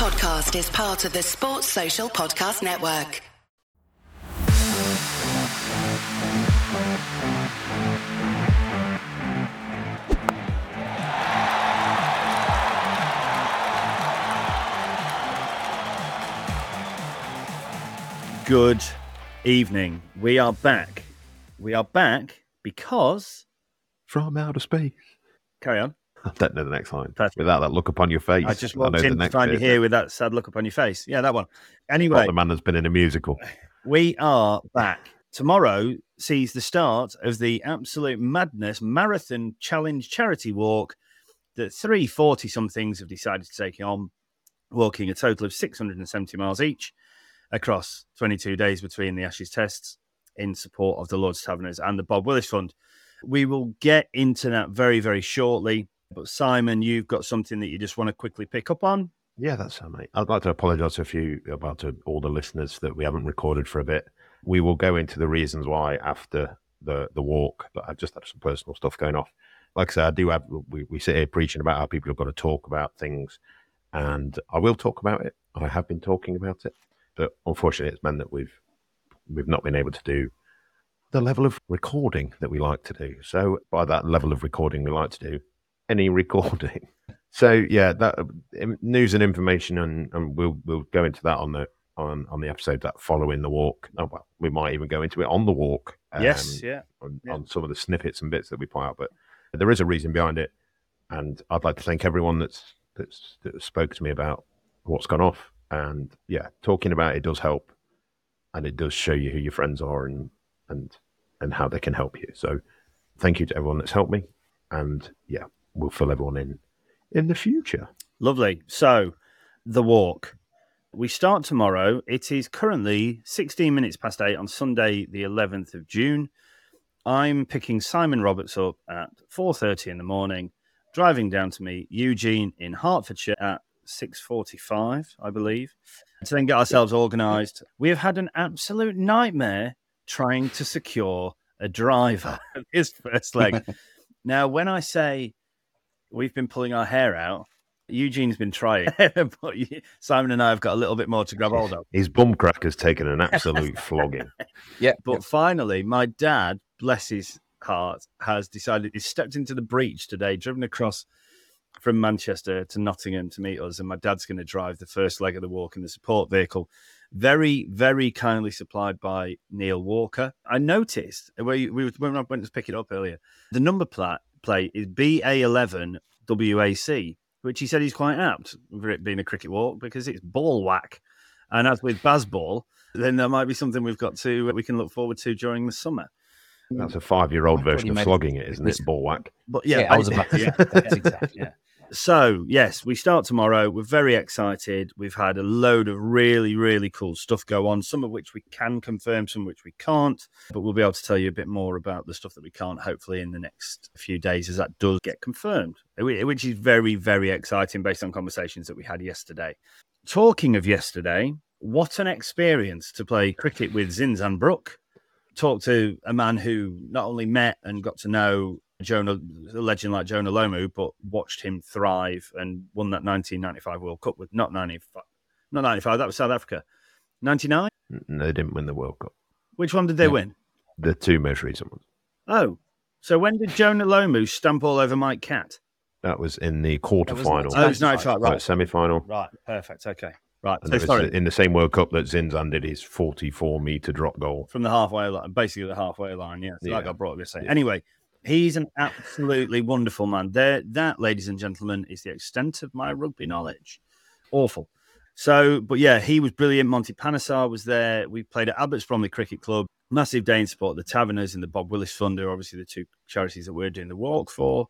podcast is part of the Sports Social Podcast Network. Good evening. We are back. We are back because. From outer space. Carry on. I don't know the next line. Perfect. Without that look upon your face. I just walked the in to find you here with that sad look upon your face. Yeah, that one. Anyway, the man that's been in a musical. we are back. Tomorrow sees the start of the Absolute Madness Marathon Challenge charity walk that three 40 somethings have decided to take on, walking a total of 670 miles each across 22 days between the Ashes tests in support of the Lord's Taverners and the Bob Willis Fund. We will get into that very, very shortly. But Simon, you've got something that you just want to quickly pick up on. Yeah, that's mate. I'd like to apologise to a few about to all the listeners that we haven't recorded for a bit. We will go into the reasons why after the the walk, but I've just had some personal stuff going off. Like I said, I do have we, we sit here preaching about how people have got to talk about things, and I will talk about it. I have been talking about it, but unfortunately, it's meant that we've we've not been able to do the level of recording that we like to do. So by that level of recording we like to do, any recording. So yeah, that um, news and information, and, and we'll we'll go into that on the on on the episode that following the walk. Oh well, we might even go into it on the walk. um, yes, yeah. on, Yeah. on some of the snippets and bits that we put out. But there is a reason behind it, and I'd like to thank everyone that's that's that spoke to me about what's gone off. And yeah, talking about it does help, and it does show you who your friends are and and and how they can help you. So thank you to everyone that's helped me, and yeah, we'll fill everyone in in the future. Lovely. So, the walk. We start tomorrow. It is currently 16 minutes past eight on Sunday, the 11th of June. I'm picking Simon Roberts up at 4:30 in the morning, driving down to meet Eugene in Hertfordshire at 6:45, I believe, to then get ourselves organised. We have had an absolute nightmare trying to secure a driver his first leg. now, when I say we've been pulling our hair out. Eugene's been trying, but Simon and I have got a little bit more to grab hold of. His bum crack has taken an absolute flogging. Yeah, But finally, my dad, bless his heart, has decided he stepped into the breach today, driven across from Manchester to Nottingham to meet us, and my dad's going to drive the first leg of the walk in the support vehicle. Very, very kindly supplied by Neil Walker. I noticed where we, when I went to pick it up earlier, the number plate plate is BA11 WAC, which he said he's quite apt for it being a cricket walk because it's ball whack. And as with Bazball, then there might be something we've got to uh, we can look forward to during the summer. That's a five-year-old I version of meant- flogging it, isn't it? Ball whack. But yeah, yeah, I was about to yeah. that's exactly. Yeah. So, yes, we start tomorrow. We're very excited. We've had a load of really, really cool stuff go on, some of which we can confirm, some which we can't. But we'll be able to tell you a bit more about the stuff that we can't, hopefully, in the next few days as that does get confirmed, which is very, very exciting based on conversations that we had yesterday. Talking of yesterday, what an experience to play cricket with Zinzan Brooke. Talk to a man who not only met and got to know Jonah, a legend like Jonah Lomu, but watched him thrive and won that 1995 World Cup with not 95, not 95, that was South Africa. 99? No, they didn't win the World Cup. Which one did they Yeah. win? The two most recent ones. Oh, so when did Jonah Lomu stamp all over Mike Catt? That was in the quarter was final, Oh, it was 95, right. right. semi final. Right, perfect. Okay. Right. And So sorry. in the same World Cup that Zinzan did his 44 metre drop goal. from the halfway line, basically the halfway line. Yeah, so Yeah. that got brought up yesterday. Yeah. Anyway, he's an absolutely wonderful man. There, that, ladies and gentlemen, is the extent of my rugby knowledge. Awful. So, but yeah, he was brilliant. Monty Panesar was there. We played at Abbots Bromley Cricket Club. Massive day in support of the Taverners and the Bob Willis Fund are obviously the two charities that we're doing the walk for.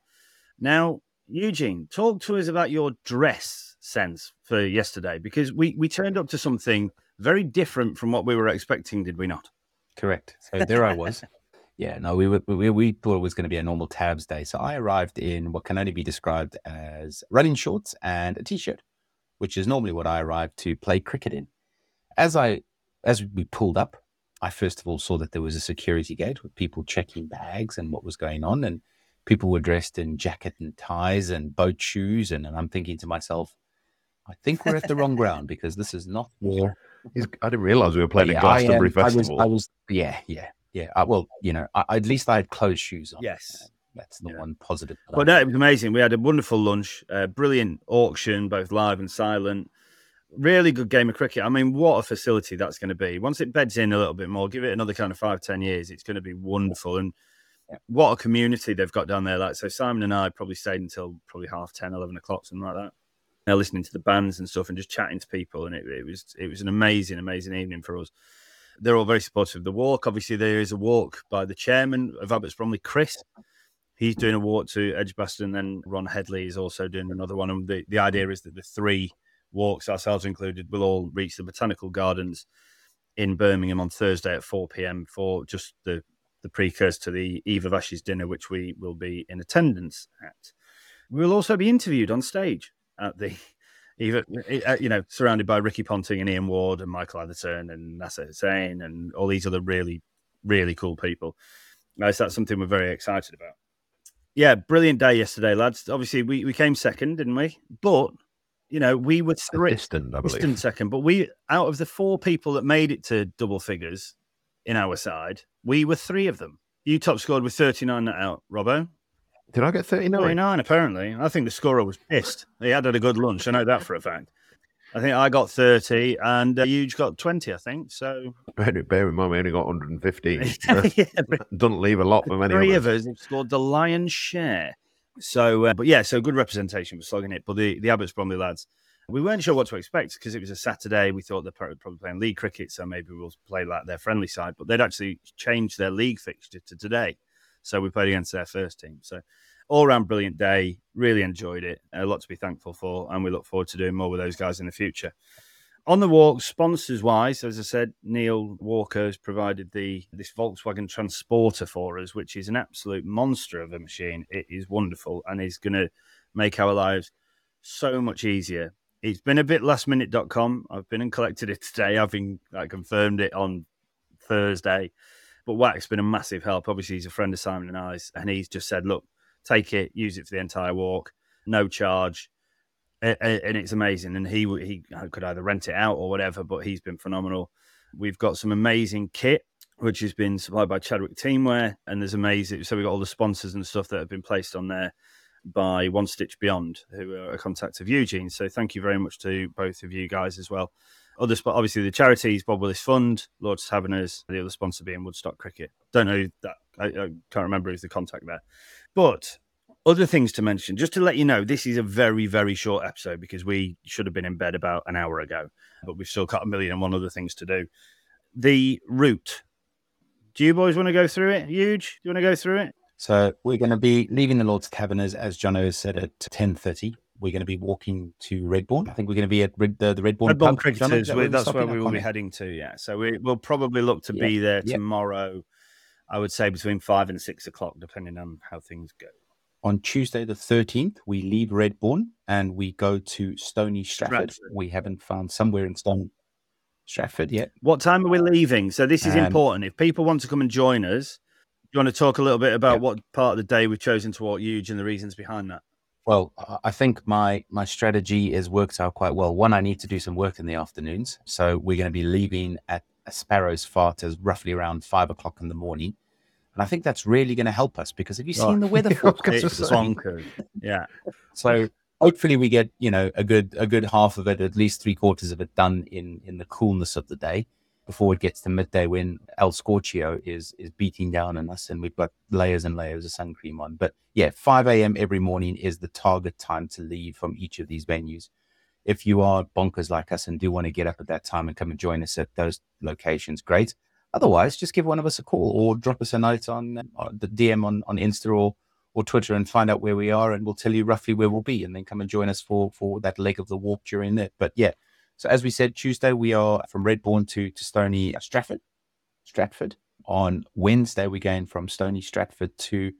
Now, Eugene, talk to us about your dress sense for yesterday because we, we turned up to something very different from what we were expecting, did we not? Correct. So there I was. Yeah, no, we were we, we thought it was going to be a normal tabs day. So I arrived in what can only be described as running shorts and a t-shirt, which is normally what I arrived to play cricket in. As I as we pulled up, I first of all saw that there was a security gate with people checking bags and what was going on, and people were dressed in jacket and ties and boat shoes, and, and I'm thinking to myself, I think we're at the wrong ground because this is not where. I didn't realize we were playing Yeah, at I, um, Glastonbury I was, Festival. I was, yeah, yeah, yeah. I, well, you know, I, at least I had closed shoes on. Yes. That's the Yeah. one positive. I- no, it was amazing. We had a wonderful lunch, uh, brilliant auction, both live and silent. Really good game of cricket. I mean, what a facility that's going to be. Once it beds in a little bit more, give it another kind of five, ten years, it's going to be wonderful. And Yeah. what a community they've got down there. Like, so Simon and I probably stayed until probably half 10, 11 o'clock, something like that. They're listening to the bands and stuff and just chatting to people. And it, it was it was an amazing, amazing evening for us. They're all very supportive of the walk. Obviously, there is a walk by the chairman of Abbots Bromley, Chris, he's doing a walk to Edgbaston, and then Ron Headley is also doing another one. And the, the idea is that the three walks, ourselves included, will all reach the Botanical Gardens in Birmingham on Thursday at 4 p.m. for just the, the precursor to the Eve of Ashes dinner, which we will be in attendance at. We will also be interviewed on stage at the even uh, you know surrounded by Ricky Ponting and Ian Ward and Michael Atherton and Nasser Hussain and all these other really really cool people. So that's something we're very excited about. Yeah, brilliant day yesterday, lads. Obviously, we, we came second, didn't we? But you know, we were three distant, I believe. distant second. But we out of the four people that made it to double figures in our side, we were three of them. You top scored with 39 not out, Robbo. Did I get 39? 39, apparently. I think the scorer was pissed. He had had a good lunch. I know that for a fact. I think I got 30 and uh, Huge got 20, I think. So, Bear, bear in mind, we only got 115. yeah, Doesn't leave a lot for many three of us. have scored the lion's share. So, uh, but yeah, so good representation for slogging it. But the, the Abbots Bromley lads, we weren't sure what to expect because it was a Saturday. We thought they're probably probably playing league cricket, so maybe we'll play like their friendly side. But they'd actually changed their league fixture to today. So we played against their first team. So all round brilliant day. Really enjoyed it. A lot to be thankful for. And we look forward to doing more with those guys in the future. On the walk, sponsors wise, as I said, Neil Walker has provided the this Volkswagen Transporter for us, which is an absolute monster of a machine. It is wonderful and is going to make our lives so much easier. It's been a bit lastminute.com. I've been and collected it today. I've been I confirmed it on Thursday. But Wax's been a massive help. Obviously, he's a friend of Simon and I's, and he's just said, look, take it, use it for the entire walk, no charge and it's amazing. And he he could either rent it out or whatever, but he's been phenomenal. We've got some amazing kit which has been supplied by Chadwick Teamwear, and there's amazing. So we've got all the sponsors and stuff that have been placed on there by One Stitch Beyond, who are a contact of Eugene. So thank you very much to both of you guys as well. Other spot, obviously, the charities, Bob Willis Fund, Lord's Taverners, the other sponsor being Woodstock Cricket. Don't know that I, I can't remember who's the contact there, but other things to mention, just to let you know, this is a very, very short episode because we should have been in bed about an hour ago, but we've still got a million and one other things to do. The route. Do you boys want to go through it? Huge. Do you want to go through it? So we're going to be leaving the Lord's Taverners, as John has said, at ten thirty. We're going to be walking to Redbourn. I think we're going to be at Red, the, the Redbourn Redbourn pub. Cricketers. we- we're that's where we will be heading to. Yeah. So we, we'll probably look to Yeah, be there yeah. tomorrow. I would say between five and six o'clock, depending on how things go. On Tuesday the thirteenth, we leave Redbourn and we go to Stony Stratford. Stratford. We haven't found somewhere in Stone Stratford yet. What time are we leaving? So this is Um, important. If people want to come and join us, do you want to talk a little bit about Yeah. what part of the day we've chosen to walk huge and the reasons behind that? Well, I- think my my strategy has worked out quite well. One, I need to do some work in the afternoons, so we're going to be leaving at a Sparrow's Fart as roughly around five o'clock in the morning, and I think that's really going to help us because have you Oh, seen the weather forecast? It's Yeah. So hopefully we get you know a good a good half of it, at least three quarters of it done in in the coolness of the day before it gets to midday when El Scorchio is is beating down on us and we've got layers and layers of sun cream on. But yeah, 5 a.m. every morning is the target time to leave from each of these venues. If you are bonkers like us and do want to get up at that time and come and join us at those locations, great. Otherwise, just give one of us a call or drop us a note on uh, the DM on, on Insta or or Twitter and find out where we are, and we'll tell you roughly where we'll be, and then come and join us for for that leg of the walk during that. But yeah, so as we said, Tuesday we are from Redbourn to to Stony Stratford, Stratford. On Wednesday we're going from Stony Stratford to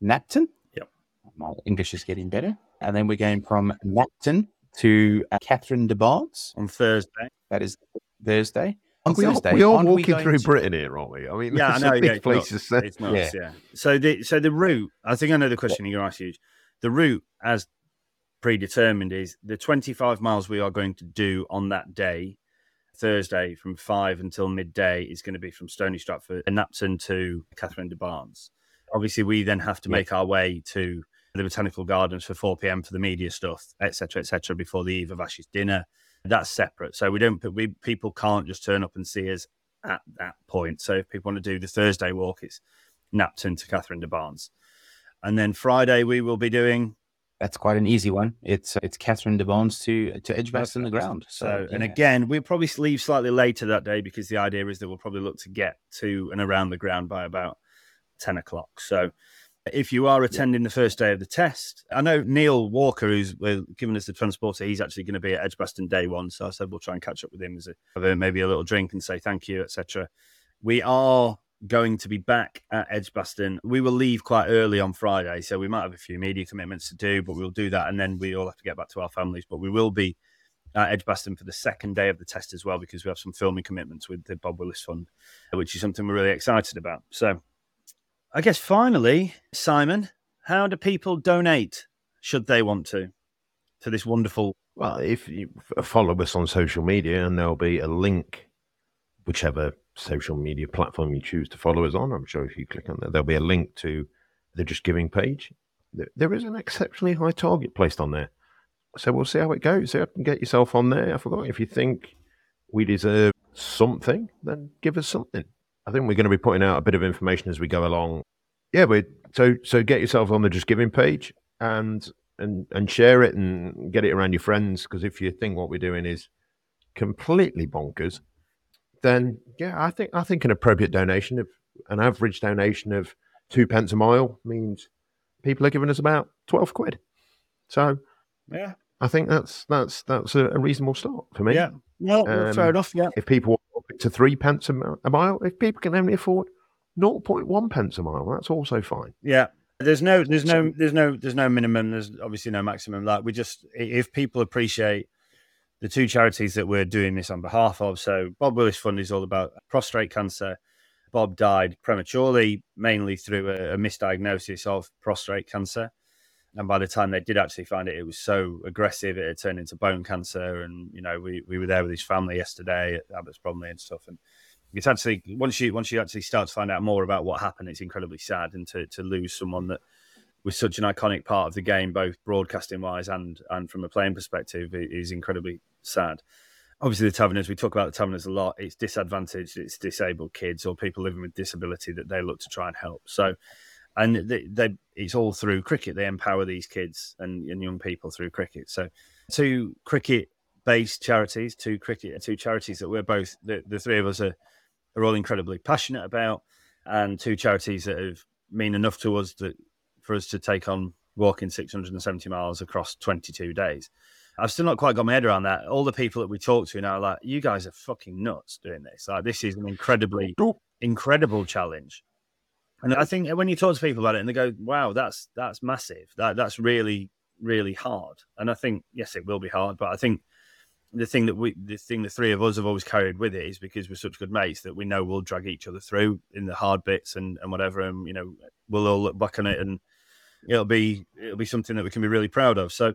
Napton. Yep. My English is getting better, and then we're going from Napton to uh, Catherine de Barnes. On Thursday. That is Thursday. On we, are, Thursday, we are aren't we walking going through to- Britain here, aren't we? I mean, Yeah, I know. a Yeah, big it's place nuts. to. It's nuts, yeah. So the so the route, I think I know the question you're asking. you. The route, as predetermined is the 25 miles we are going to do on that day, Thursday from five until midday, is going to be from Stony Stratford and Napton to Catherine de Barnes. Obviously, we then have to Yeah. make our way to the Botanical Gardens for 4 p.m. for the media stuff, etc., etc., before the eve of Ashes dinner. That's separate. So we don't put, we people can't just turn up and see us at that point. So if people want to do the Thursday walk, it's Napton to Catherine de Barnes. And then Friday, we will be doing That's quite an easy one. It's it's Catherine de Barnes to to Edgbaston the ground. So, and yeah. again, we'll probably leave slightly later that day because the idea is that we'll probably look to get to and around the ground by about 10 o'clock. So, if you are attending the first day of the test, I know Neil Walker, who's uh, giving us the transporter, he's actually going to be at Edgbaston day one. So I said we'll try and catch up with him as a maybe a little drink and say thank you, etc. We are going to be back at Edgbaston. We will leave quite early on Friday, so we might have a few media commitments to do, but we'll do that, and then we all have to get back to our families. But we will be at Edgbaston for the second day of the test as well because we have some filming commitments with the Bob Willis Fund, which is something we're really excited about. So, I guess finally, Simon, how do people donate should they want to to this wonderful? Well, if you uh, follow us on social media, and there'll be a link, whichever social media platform you choose to follow us on. I'm sure if you click on there, there'll be a link to the Just Giving page. There, is an exceptionally high target placed on there. So we'll see how it goes. So you can get yourself on there. I forgot if you think we deserve something, then give us something. I think we're going to be putting out a bit of information as we go along. Yeah, we so so get yourself on the Just Giving page and and and share it and get it around your friends because if you think what we're doing is completely bonkers, then yeah, I think I think an appropriate donation of an average donation of two pence a mile means people are giving us about twelve quid. So Yeah, I think that's that's that's a, reasonable start for me. yeah, no, fair Um, enough. Yeah, If people want to three pence a, a mile, if people can only afford 0.1 pence a mile, that's also fine. Yeah. There's no, there's no, there's no, there's no minimum. There's obviously no maximum. Like we just, if people appreciate the two charities that we're doing this on behalf of. So Bob Willis Fund is all about prostate cancer. Bob died prematurely, mainly through a, a misdiagnosis of prostate cancer. And by the time they did actually find it, it was so aggressive it had turned into bone cancer. And you know, we, we were there with his family yesterday at Abbots Bromley and stuff. And it's actually once you once you actually start to find out more about what happened, it's incredibly sad. And to to lose someone that was such an iconic part of the game, both broadcasting wise and and from a playing perspective, is incredibly sad. Obviously, the Taverners, we talk about the Taverners a lot. It's disadvantaged, it's disabled kids or people living with disability that they look to try and help. So, and they, they it's all through cricket. They empower these kids and, and young people through cricket. So, two cricket based charities, two cricket, two charities that we're both the, the three of us are are all incredibly passionate about, and two charities that have mean enough to us that for us to take on walking 670 miles across 22 days. I've still not quite got my head around that. All the people that we talk to now are like, you guys are fucking nuts doing this. Like, this is an incredibly, incredible challenge. And I think when you talk to people about it and they go, wow, that's that's massive. That that's really, really hard. And I think, yes, it will be hard, but I think the thing that we the thing the three of us have always carried with it is because we're such good mates that we know we'll drag each other through in the hard bits and, and whatever and you know we'll all look back on it and it'll be it'll be something that we can be really proud of so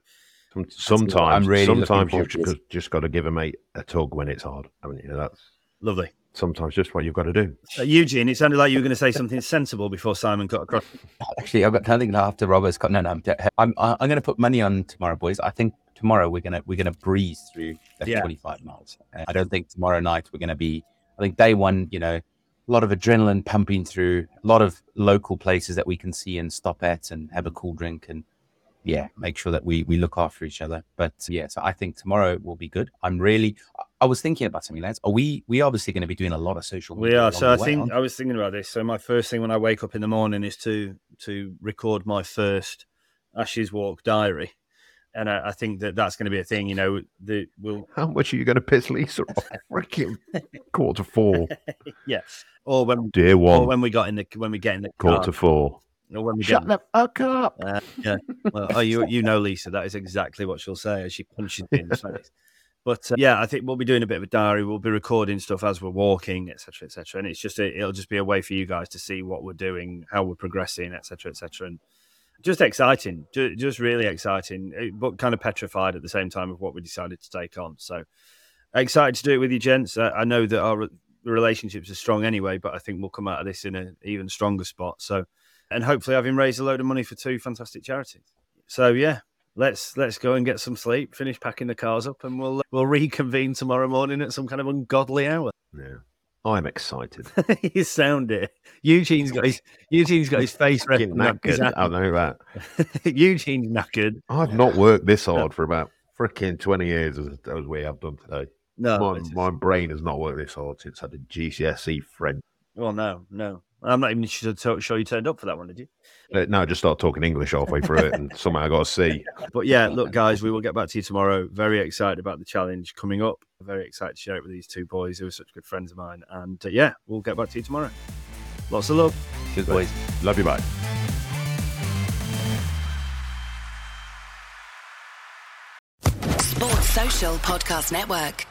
Some- Sometimes, I'm really sometimes you've just, just got to give a mate a tug when it's hard. I mean, you know, that's lovely sometimes just what you've got to do. uh, eugene it sounded like you were going to say something sensible before simon got across Actually, I've got nothing after Robert's. got- No, no, I'm I'm, I'm going to put money on tomorrow, boys. I think tomorrow we're gonna we're gonna breeze through that Yeah. 25 miles. Uh, I don't think tomorrow night we're going to be. I think day one, you know, a lot of adrenaline pumping through, a lot of local places that we can see and stop at and have a cool drink and yeah, make sure that we we look after each other. But uh, yeah, so I think tomorrow will be good. I'm really. I- was thinking about something, lads. Are we we obviously going to be doing a lot of social we are so i way, think i was thinking about this so my first thing when i wake up in the morning is to to record my first ashes walk diary and I, I think that that's going to be a thing you know the we'll How much are you going to piss Lisa off? Freaking quarter four. yeah or when Dear or one, when we got in the when we get in the car quarter four. Or when we Shut the fuck up. Uh, yeah. Well, oh, you you know Lisa. That is exactly what she'll say as she punches me in the face. But uh, yeah, I think we'll be doing a bit of a diary. We'll be recording stuff as we're walking, etc., etc. And it's just a, it'll just be a way for you guys to see what we're doing, how we're progressing, etc., etc. And just exciting, just, just really exciting, eh, but kind of petrified at the same time of what we decided to take on. So excited to do it with you, gents. I know that our relationships are strong anyway, but I think we'll come out of this in an even stronger spot. So, and hopefully having raised a load of money for two fantastic charities. So yeah, let's let's go and get some sleep, finish packing the cars up, and we'll we'll reconvene tomorrow morning at some kind of ungodly hour. Yeah. I'm excited. you sound it. Eugene's got his Eugene's got his face Fucking knackered. I know that. Eugene's knackered. I've not worked this hard for about freaking 20 years as, as we have done today. No, my, my brain has not worked this hard since I did GCSE French. Well, no, no. I'm not even sure you turned up for that one, did you? Uh, no, just start talking English halfway through it, and somehow I got to see. But yeah, look, guys, we will get back to you tomorrow. Very excited about the challenge coming up. Very excited to share it with these two boys who are such good friends of mine. And uh, yeah, we'll get back to you tomorrow. Lots of love. Cheers, boys. Love you, bye. Sports Social Podcast Network.